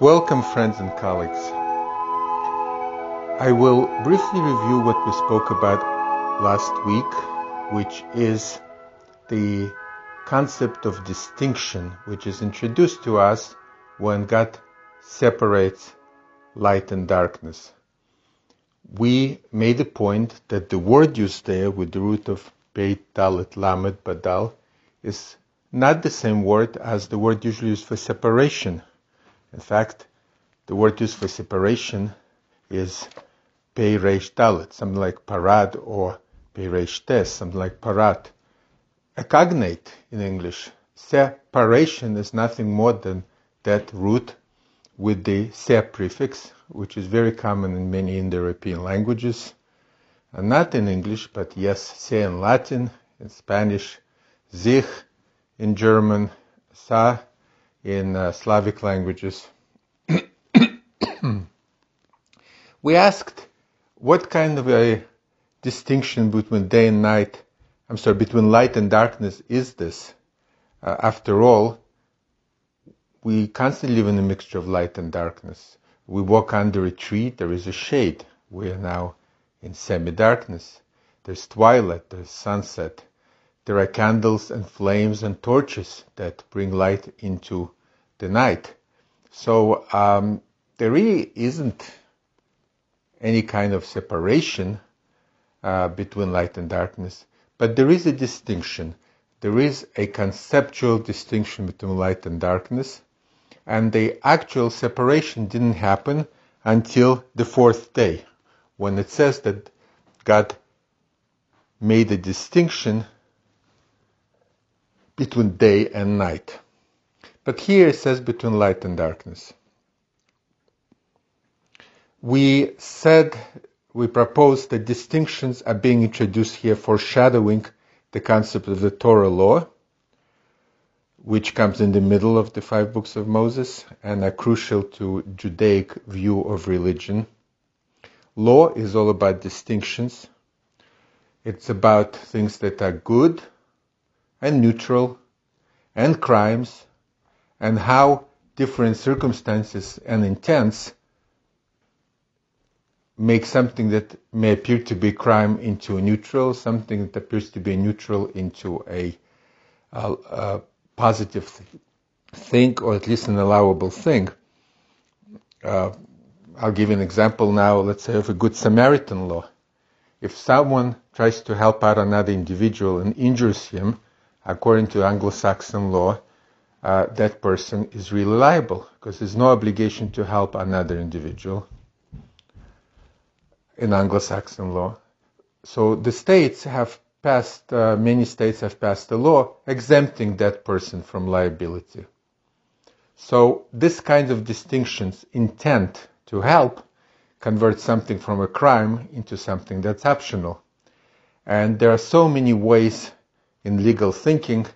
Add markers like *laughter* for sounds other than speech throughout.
Welcome, friends and colleagues. I will briefly review what we spoke about last week, which is the concept of distinction, which is introduced to us when God separates light and darkness. We made the point that the word used there with the root of Beit Dalet Lamed Badal is not the same word as the word usually used for separation. In fact, the word used for separation is Pei Reish Dalet, something like parad or Pei Reish Tes, something like parat. A cognate in English. Separation is nothing more than that root with the se prefix, which is very common in many Indo-European languages. And not in English, but yes, se in Latin, in Spanish, sich in German, sa in uh, Slavic languages. *coughs* we asked what kind of a distinction between day and night, I'm sorry, between light and darkness is this? Uh, after all, we constantly live in a mixture of light and darkness. We walk under a tree, there is a shade. We are now in semi-darkness. There's twilight, there's sunset. There are candles and flames and torches that bring light into the night. So um, there really isn't any kind of separation uh, between light and darkness, but there is a distinction. There is a conceptual distinction between light and darkness, and the actual separation didn't happen until the fourth day, when it says that God made a distinction between day and night. But here it says between light and darkness we said, we proposed that distinctions are being introduced here foreshadowing the concept of the Torah law, which comes in the middle of the five books of Moses and are crucial to Judaic view of religion. Law is all about distinctions. It's about things that are good and neutral and crimes and how different circumstances and intents make something that may appear to be crime into a neutral, something that appears to be neutral into a, a, a positive thing, or at least an allowable thing. Uh, I'll give you an example now, let's say, of a Good Samaritan law. If someone tries to help out another individual and injures him, according to Anglo-Saxon law, uh, that person is really liable because there's no obligation to help another individual in Anglo-Saxon law. So the states have passed, uh, many states have passed a law exempting that person from liability. So this kind of distinctions, intent to help, convert something from a crime into something that's optional. And there are so many ways in legal thinking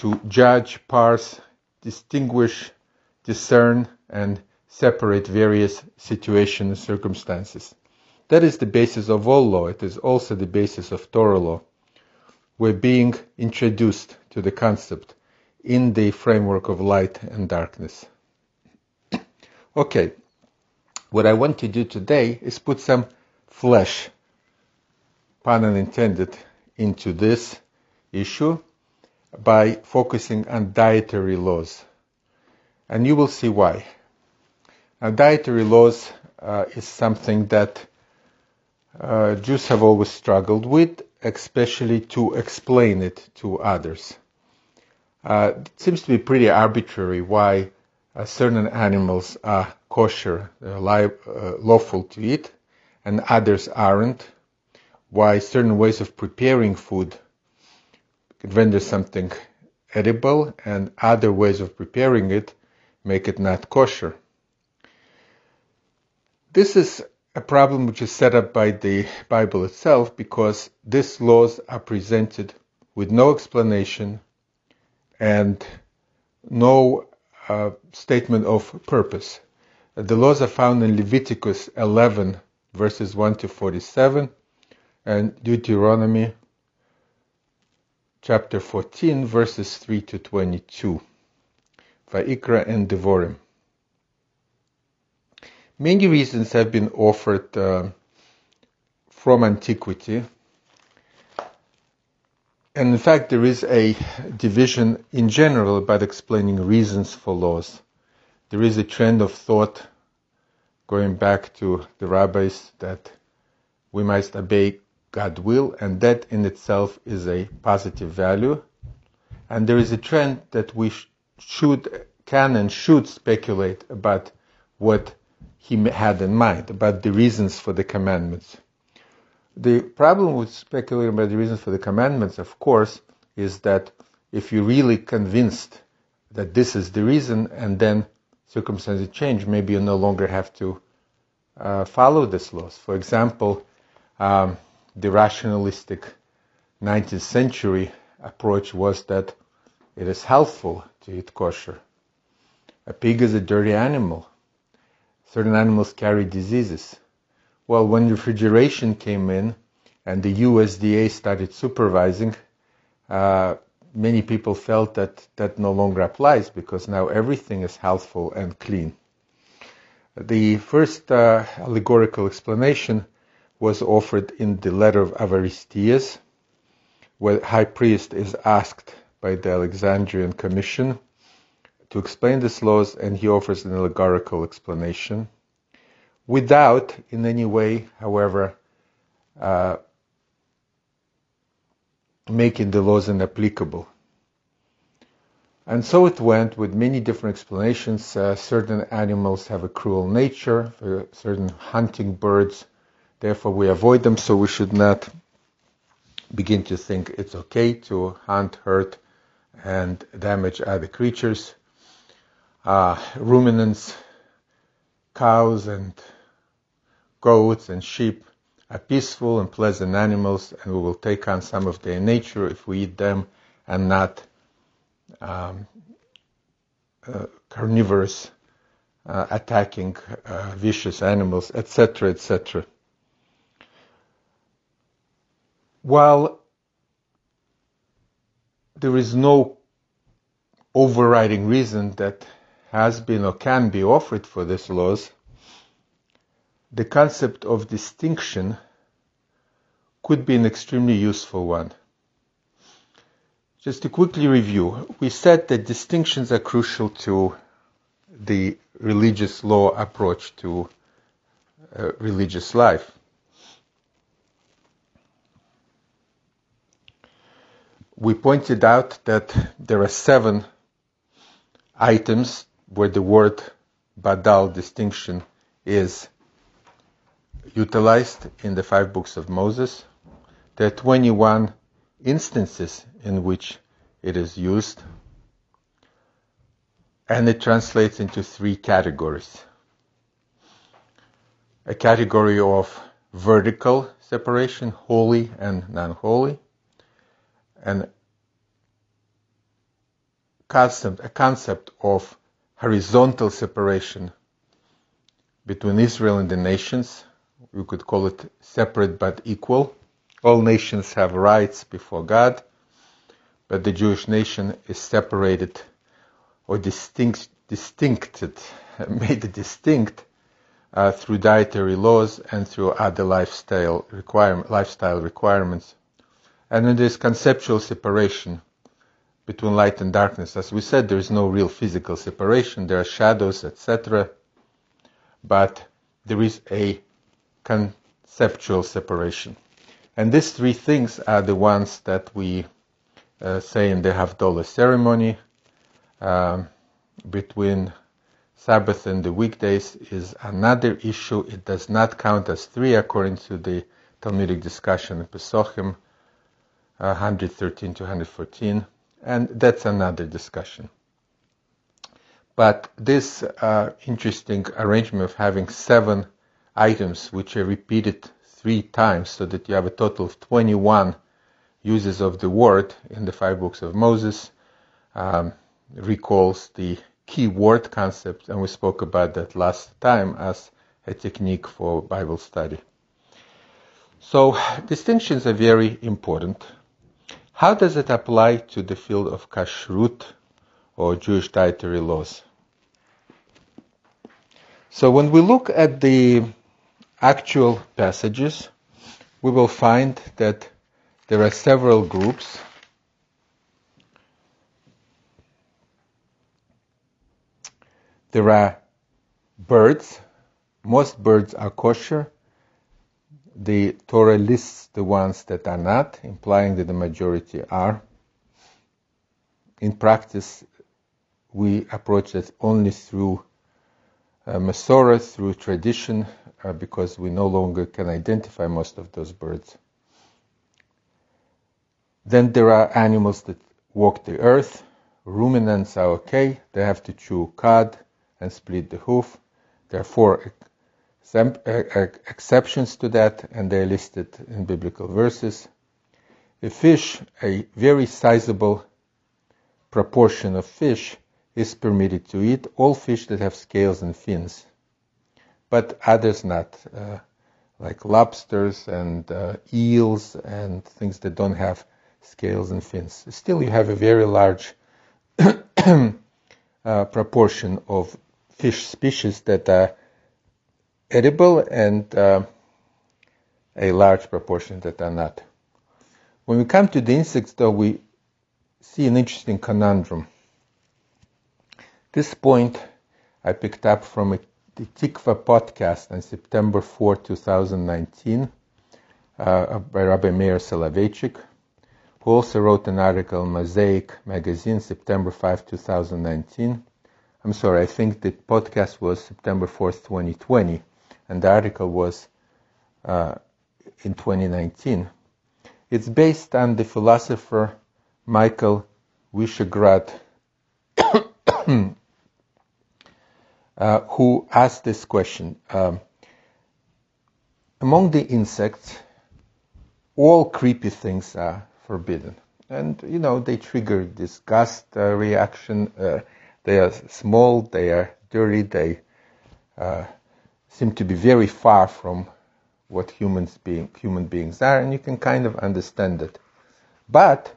to judge, parse, distinguish, discern, and separate various situations and circumstances. That is the basis of all law. It is also the basis of Torah law. We're being introduced to the concept in the framework of light and darkness. *coughs* okay, what I want to do today is put some flesh, pun unintended, into this issue by focusing on dietary laws. And you will see why. Now, dietary laws uh, is something that uh, Jews have always struggled with, especially to explain it to others. Uh, it seems to be pretty arbitrary why uh, certain animals are kosher, li- uh, lawful to eat, and others aren't. Why certain ways of preparing food could render something edible, and other ways of preparing it make it not kosher. This is a problem which is set up by the Bible itself because these laws are presented with no explanation and no uh, statement of purpose. The laws are found in Leviticus 11, verses 1 to 47, and Deuteronomy chapter 14, verses 3 to 22. Vaikra and Devorim. Many reasons have been offered uh, from antiquity. And in fact, there is a division in general about explaining reasons for laws. There is a trend of thought going back to the rabbis that we must obey God's will, and that in itself is a positive value. And there is a trend that we should, can, and should speculate about what he had in mind, about the reasons for the commandments. The problem with speculating about the reasons for the commandments, of course, is that if you're really convinced that this is the reason and then circumstances change, maybe you no longer have to uh, follow this laws. For example, um, the rationalistic 19th century approach was that it is healthful to eat kosher. A pig is a dirty animal. Certain animals carry diseases. Well, when refrigeration came in and the USDA started supervising, uh, many people felt that that no longer applies because now everything is healthful and clean. The first uh, allegorical explanation was offered in the letter of Aristeas, where high priest is asked by the Alexandrian Commission to explain these laws, and he offers an allegorical explanation, without in any way, however, uh, making the laws inapplicable. And so it went with many different explanations. Uh, certain animals have a cruel nature, uh, certain hunting birds, therefore we avoid them, so we should not begin to think it's okay to hunt, hurt, and damage other creatures. Uh, ruminants, cows, and goats and sheep are peaceful and pleasant animals, and we will take on some of their nature if we eat them and not um, uh, carnivorous, uh, attacking uh, vicious animals, etc., etc. While there is no overriding reason that has been or can be offered for these laws, the concept of distinction could be an extremely useful one. Just to quickly review, we said that distinctions are crucial to the religious law approach to uh, religious life. We pointed out that there are seven items where the word badal distinction is utilized in the five books of Moses. There are 21 instances in which it is used, and it translates into three categories. A category of vertical separation, holy and non-holy, and concept, a concept of horizontal separation between Israel and the nations, we could call it separate but equal. All nations have rights before God, but the Jewish nation is separated or distinct, distincted, *laughs* made distinct uh, through dietary laws and through other lifestyle, requirement, lifestyle requirements. And then there's conceptual separation between light and darkness. As we said, there is no real physical separation. There are shadows, etc. But there is a conceptual separation. And these three things are the ones that we uh, say in the Havdalah ceremony um, between Sabbath and the weekdays is another issue. It does not count as three according to the Talmudic discussion in Pesachim 113 to 114, and that's another discussion. But this uh, interesting arrangement of having seven items which are repeated three times so that you have a total of 21 uses of the word in the five books of Moses um, recalls the key word concept, and we spoke about that last time as a technique for Bible study. So distinctions are very important. How does it apply to the field of kashrut or Jewish dietary laws? So when we look at the actual passages, we will find that there are several groups. There are birds. Most birds are kosher. The Torah lists the ones that are not, implying that the majority are. In practice, we approach it only through uh, Masorah, through tradition, uh, because we no longer can identify most of those birds. Then there are animals that walk the earth. Ruminants are okay. They have to chew cud and split the hoof. There are four exceptions to that, and they're listed in biblical verses. A fish, a very sizable proportion of fish, is permitted to eat all fish that have scales and fins, but others not, uh, like lobsters and uh, eels and things that don't have scales and fins. Still, you have a very large *coughs* uh, proportion of fish species that are edible and uh, a large proportion that are not. When we come to the insects, though, we see an interesting conundrum. This point I picked up from a, the Tikvah podcast on September 4, 2019, uh, by Rabbi Meir Soloveitchik, who also wrote an article in Mosaic magazine, September 5, 2019. I'm sorry, I think the podcast was September 4th, 2020, and the article was uh, in 2019. It's based on the philosopher Michael Wyschogrod, *coughs* uh, who asked this question. Um, among the insects, all creepy things are forbidden. And, you know, they trigger disgust uh, reaction. Uh, they are small, they are dirty, they uh, seem to be very far from what humans being, human beings are, and you can kind of understand it. But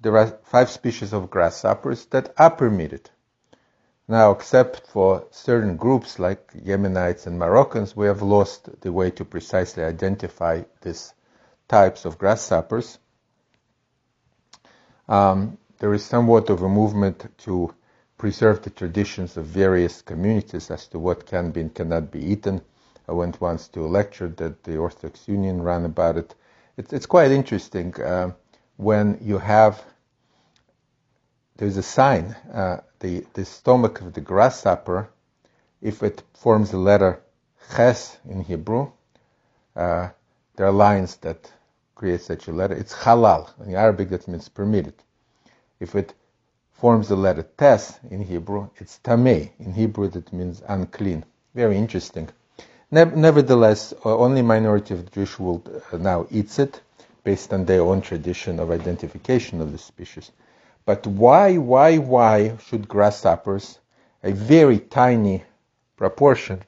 there are five species of grasshoppers that are permitted. Now, except for certain groups like Yemenites and Moroccans, we have lost the way to precisely identify these types of grasshoppers. Um, there is somewhat of a movement to preserve the traditions of various communities as to what can be and cannot be eaten. I went once to a lecture that the Orthodox Union ran about it. It's, it's quite interesting uh, when you have there's a sign uh, the, the stomach of the grasshopper, if it forms the letter ches in Hebrew, uh, there are lines that create such a letter. It's halal. In Arabic, that means permitted. If it forms the letter tes in Hebrew, it's tameh. In Hebrew, that means unclean. Very interesting. Ne- nevertheless, uh, only minority of the Jewish world uh, now eats it, based on their own tradition of identification of the species. But why, why, why should grasshoppers, a very tiny proportion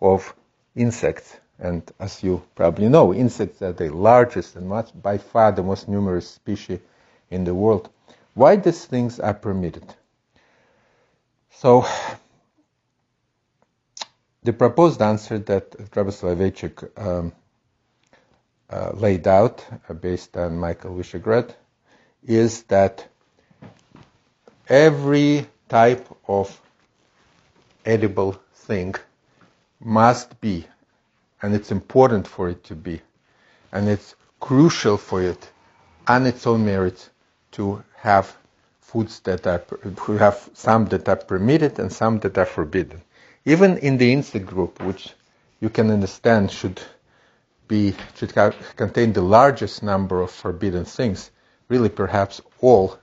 of insects, and as you probably know, insects are the largest and much, by far the most numerous species in the world, why these things are permitted? So, the proposed answer that Rabbi Soloveitchik um, uh, laid out, uh, based on Michael Wyschogrod, is that every type of edible thing must be, and it's important for it to be, and it's crucial for it on its own merit to have foods that are, who have some that are permitted and some that are forbidden. Even in the insect group, which you can understand should be, should contain the largest number of forbidden things, really perhaps all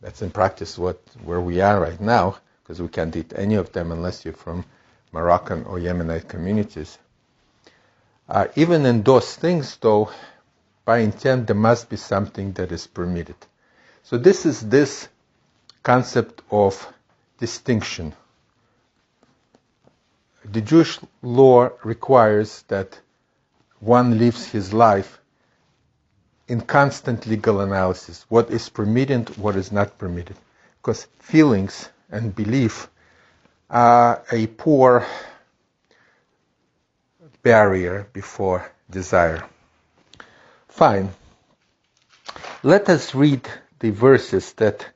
that's in practice what where we are right now, because we can't eat any of them unless you're from Moroccan or Yemenite communities. Uh, even in those things, though, by intent, there must be something that is permitted. So this is this concept of distinction. The Jewish law requires that one lives his life in constant legal analysis what is permitted, what is not permitted. Because feelings and belief are a poor barrier before desire. Fine. Let us read the verses that,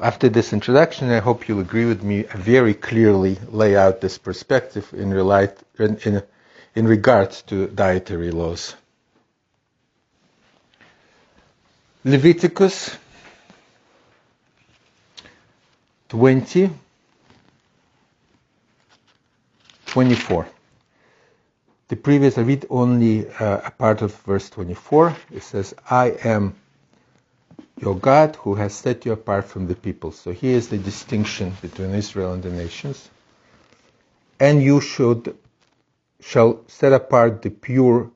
after this introduction, I hope you'll agree with me, very clearly lay out this perspective in, relight, in, in, in regards to dietary laws. Leviticus 20, 24. The previous, I read only uh, a part of verse 24. It says, I am your God who has set you apart from the people. So here is the distinction between Israel and the nations. And you should shall set apart the pure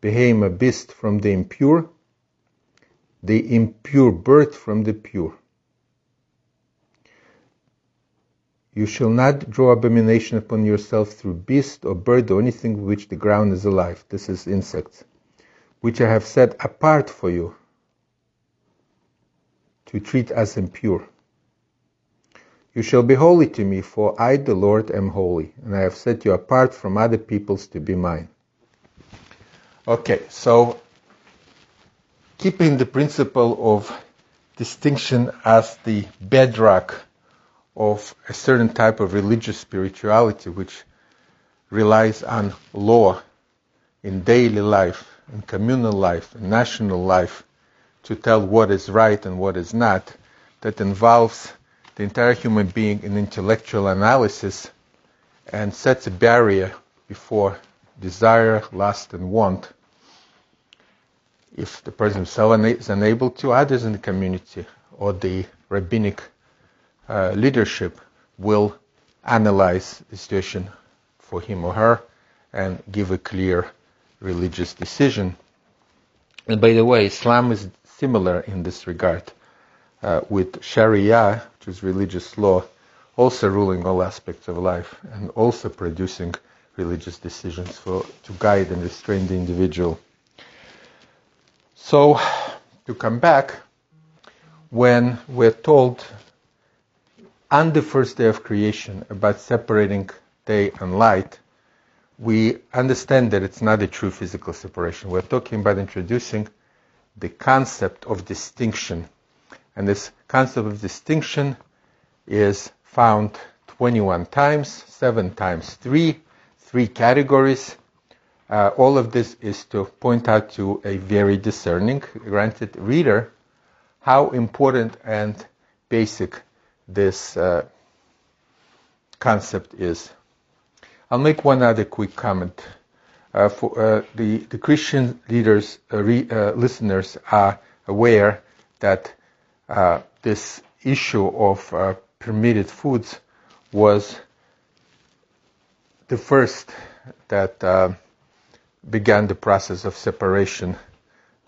behemoth beast from the impure, the impure bird from the pure. You shall not draw abomination upon yourself through beast or bird or anything which the ground is alive. This is insects, which I have set apart for you to treat as impure. You shall be holy to me, for I, the Lord, am holy, and I have set you apart from other peoples to be mine. Okay, so keeping the principle of distinction as the bedrock of a certain type of religious spirituality which relies on law in daily life, in communal life, in national life, to tell what is right and what is not, that involves the entire human being in intellectual analysis and sets a barrier before desire, lust, and want. If the person himself is unable to, others in the community or the rabbinic uh, leadership will analyze the situation for him or her and give a clear religious decision. And by the way, Islam is similar in this regard, uh, with Sharia, which is religious law, also ruling all aspects of life and also producing religious decisions for to guide and restrain the individual. So, to come back, when we're told on the first day of creation about separating day and light, we understand that it's not a true physical separation. We're talking about introducing the concept of distinction. And this concept of distinction is found 21 times, 7 times 3, three categories. Uh, all of this is to point out to a very discerning, granted reader, how important and basic this uh, concept is. I'll make one other quick comment. Uh, for uh, the, the Christian leaders, uh, re, uh, listeners are aware that uh, this issue of permitted foods was the first that began the process of separation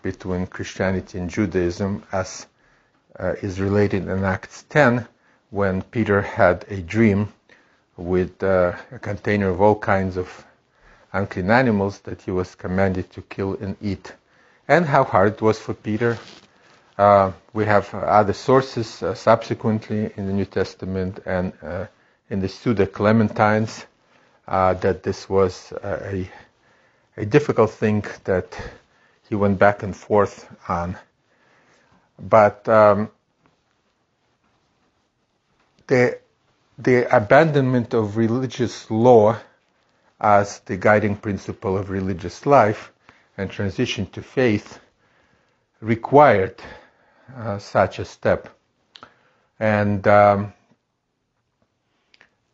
between Christianity and Judaism, as is related in Acts 10, when Peter had a dream with uh, a container of all kinds of unclean animals that he was commanded to kill and eat, and how hard it was for Peter. Uh, we have other sources uh, subsequently in the New Testament and uh, in the Pseudo Clementines uh, that this was a, a difficult thing that he went back and forth on. But um, the, the abandonment of religious law as the guiding principle of religious life and transition to faith required uh, such a step. And um,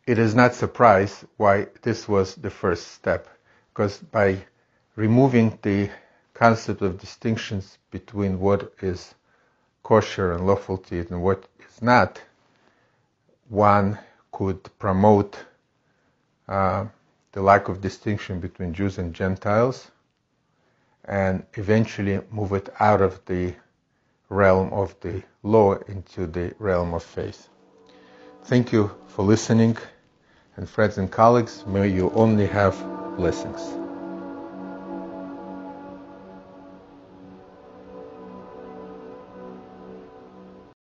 it is not surprise why this was the first step, because by removing the concept of distinctions between what is kosher and lawful to eat and what is not, one could promote uh, the lack of distinction between Jews and Gentiles and eventually move it out of the realm of the law into the realm of faith. Thank you for listening, and friends and colleagues, may you only have blessings.